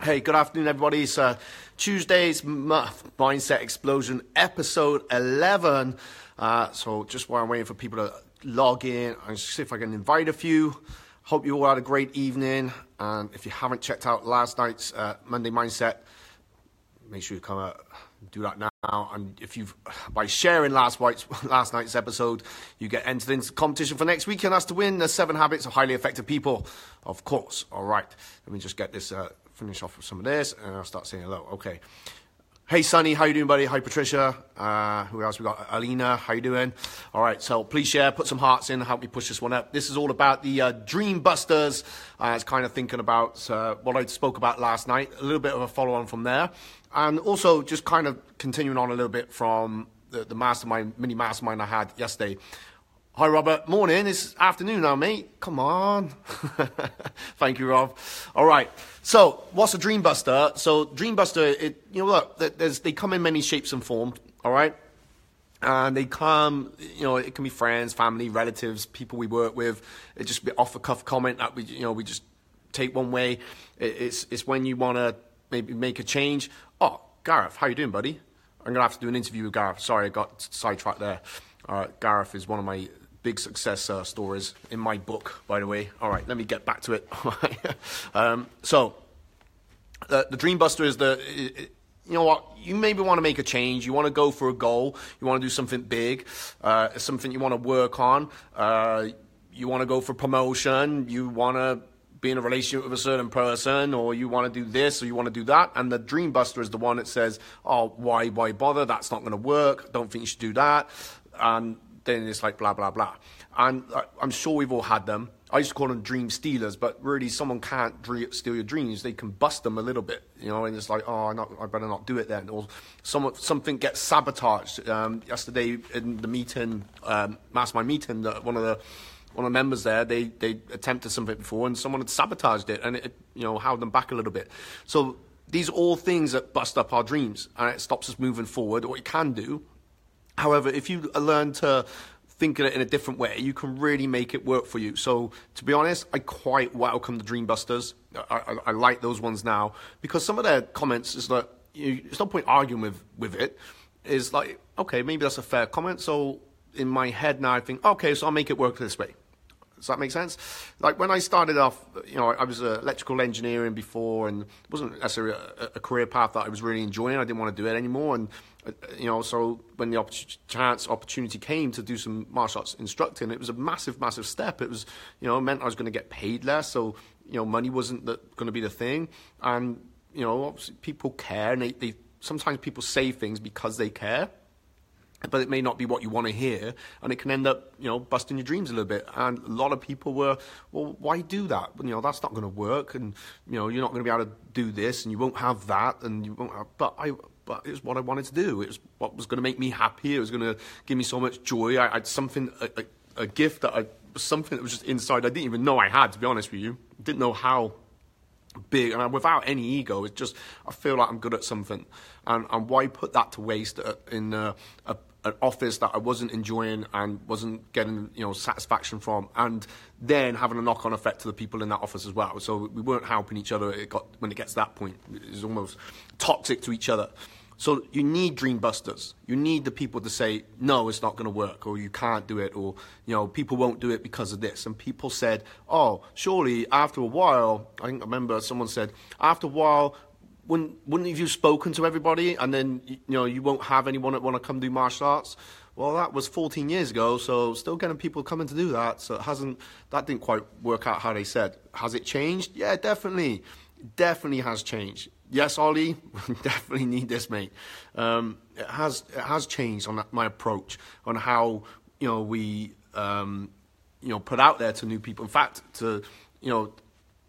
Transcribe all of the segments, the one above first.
Hey, good afternoon, everybody. It's uh, Tuesday's Mindset Explosion, episode 11. Uh, so, just while I'm waiting for people to log in, I'll see if I can invite a few. Hope you all had a great evening. And if you haven't checked out last night's uh, Monday Mindset, make sure you come out do that now. And if you've by sharing last night's last night's episode, you get entered into the competition for next week, and that's to win the seven habits of highly effective people. Of course. All right. Let me just get this uh, finish off with some of this, and I'll start saying hello. Okay. Hey, Sonny, how you doing, buddy? Hi, Patricia. Uh, who else we got? Alina, how you doing? All right, so please share, put some hearts in, help me push this one up. This is all about the uh, Dream Busters. I was kind of thinking about uh, what I spoke about last night, a little bit of a follow-on from there, and also just kind of continuing on a little bit from the, the mastermind, mini mastermind I had yesterday. Hi, Robert. Morning. It's afternoon now, mate. Come on. Thank you, Rob. All right. So, what's a Dreambuster? So, Dreambuster, it, you know, look, they come in many shapes and forms. All right. And they come, you know, it can be friends, family, relatives, people we work with. It just be off the cuff comment that we, you know, we just take one way. It, it's it's when you want to maybe make a change. Oh, Gareth, how you doing, buddy? I'm gonna have to do an interview with Gareth. Sorry, I got sidetracked there. All right, Gareth is one of my big success uh, stories in my book, by the way. All right, let me get back to it. um, so, the, the Dreambuster is the. It, you know what? You maybe want to make a change. You want to go for a goal. You want to do something big. Uh, something you want to work on. Uh, you want to go for promotion. You want to be in a relationship with a certain person, or you want to do this, or you want to do that. And the dream buster is the one that says, "Oh, why, why bother? That's not going to work. Don't think you should do that." And then it's like blah blah blah. And I'm sure we've all had them. I used to call them dream stealers, but really, someone can't steal your dreams. They can bust them a little bit, you know. And it's like, oh, not, I better not do it then. Or some, something gets sabotaged. Um, yesterday in the meeting, um, mastermind meeting, that one of the one of the members there, they they attempted something before, and someone had sabotaged it, and it you know held them back a little bit. So these are all things that bust up our dreams, and it stops us moving forward. What you can do However, if you learn to think of it in a different way, you can really make it work for you. So, to be honest, I quite welcome the Dreambusters. I, I, I like those ones now because some of their comments is that you, there's no point arguing with, with it. Is like, okay, maybe that's a fair comment. So, in my head now, I think, okay, so I'll make it work this way. Does that make sense? Like when I started off, you know, I was electrical engineering before, and it wasn't necessarily a, a, career path that I was really enjoying. I didn't want to do it anymore, and uh, you know, so when the chance opportunity came to do some martial arts instructing, it was a massive, massive step. It was, you know, meant I was going to get paid less, so you know, money wasn't going to be the thing, and you know, obviously people care, and they, they sometimes people say things because they care but it may not be what you want to hear, and it can end up, you know, busting your dreams a little bit. And a lot of people were, well, why do that? You know, that's not going to work, and you know, you're not going to be able to do this, and you won't have that, and you won't have. But I, but it was what I wanted to do. It was what was going to make me happy. It was going to give me so much joy. I, I had something, a, a, a gift that I, something that was just inside. I didn't even know I had, to be honest with you. Didn't know how big and without any ego it's just i feel like i'm good at something and, and why put that to waste uh, in uh, a, a, an office that I wasn't enjoying and wasn't getting you know satisfaction from, and then having a knock-on effect to the people in that office as well. So we weren't helping each other. It got when it gets to that point, it's almost toxic to each other. So you need dream busters. You need the people to say, no, it's not going to work, or you can't do it, or you know, people won't do it because of this. And people said, oh, surely after a while, I think I remember someone said, after a while, wouldn't wouldn't have you spoken to everybody and then you know you won't have anyone that want to come do martial arts? Well that was 14 years ago so still getting people coming to do that so it hasn't that didn't quite work out how they said. Has it changed? Yeah definitely definitely has changed. Yes ollie definitely need this mate. Um, it has it has changed on my approach on how you know we um, you know put out there to new people. In fact to you know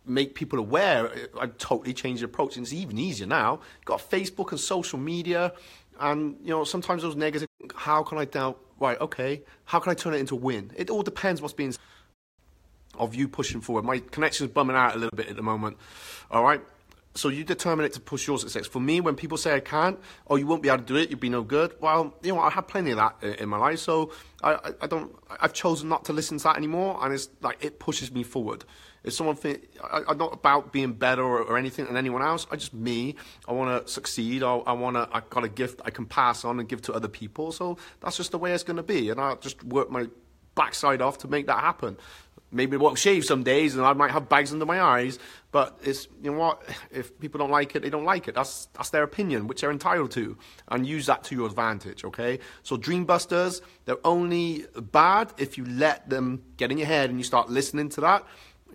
make people aware, uh, I totally changed the approach. And it's even easier now. You've got Facebook and social media, and you know sometimes those negative. How can I doubt? Right, okay. How can I turn it into a win? It all depends what's being of you pushing forward. My connection's bumming out a little bit at the moment. All right. So you determine it to push your success. For me, when people say I can't, or you won't be able to do it, you'll be no good. Well, you know, I have plenty of that in my life, so I, I, don't. I've chosen not to listen to that anymore, and it's like it pushes me forward If someone think, I, I'm not about being better or, or anything than anyone else. I just me. I want to succeed. I, I want to. I got a gift I can pass on and give to other people. So that's just the way it's going to be. And I just work my backside off to make that happen. Maybe won't shave some days, and I might have bags under my eyes. But it's you know what? If people don't like it, they don't like it. That's that's their opinion, which they're entitled to, and use that to your advantage. Okay. So dreambusters, they're only bad if you let them get in your head and you start listening to that.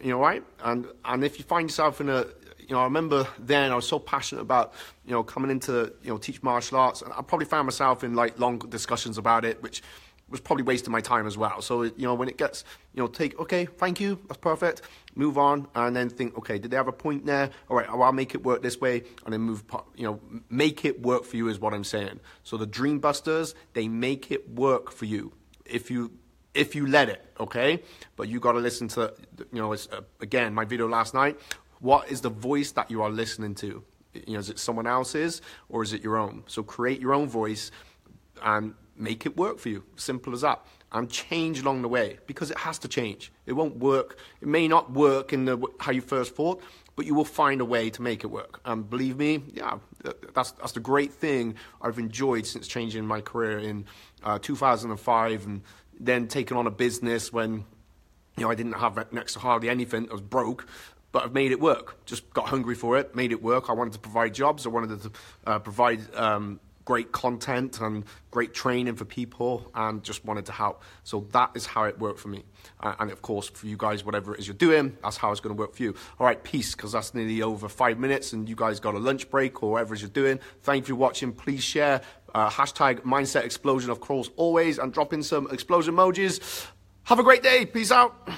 You know, right? And and if you find yourself in a you know, I remember then I was so passionate about, you know, coming into, you know, teach martial arts. And I probably found myself in like long discussions about it, which was probably wasting my time as well. So, you know, when it gets, you know, take, okay, thank you, that's perfect, move on, and then think, okay, did they have a point there? All right, well, I'll make it work this way, and then move, you know, make it work for you is what I'm saying. So the Dream Busters, they make it work for you if you if you let it, okay? But you got to listen to, you know, it's, uh, again, my video last night. What is the voice that you are listening to? You know, is it someone else's or is it your own? So create your own voice and make it work for you. Simple as that. And change along the way because it has to change. It won't work. It may not work in the how you first thought, but you will find a way to make it work. And believe me, yeah, that's that's the great thing I've enjoyed since changing my career in uh, 2005 and then taking on a business when you know I didn't have next to hardly anything. I was broke, but I've made it work. Just got hungry for it, made it work. I wanted to provide jobs. I wanted to uh, provide um, great content and great training for people and just wanted to help. So that is how it worked for me. Uh, and of course, for you guys, whatever it is you're doing, that's how it's going to work for you. All right, peace, because that's nearly over five minutes and you guys got a lunch break or whatever it is you're doing. Thank you for watching. Please share. Uh, hashtag mindset explosion, of course, always, and drop in some explosion emojis. Have a great day. Peace out.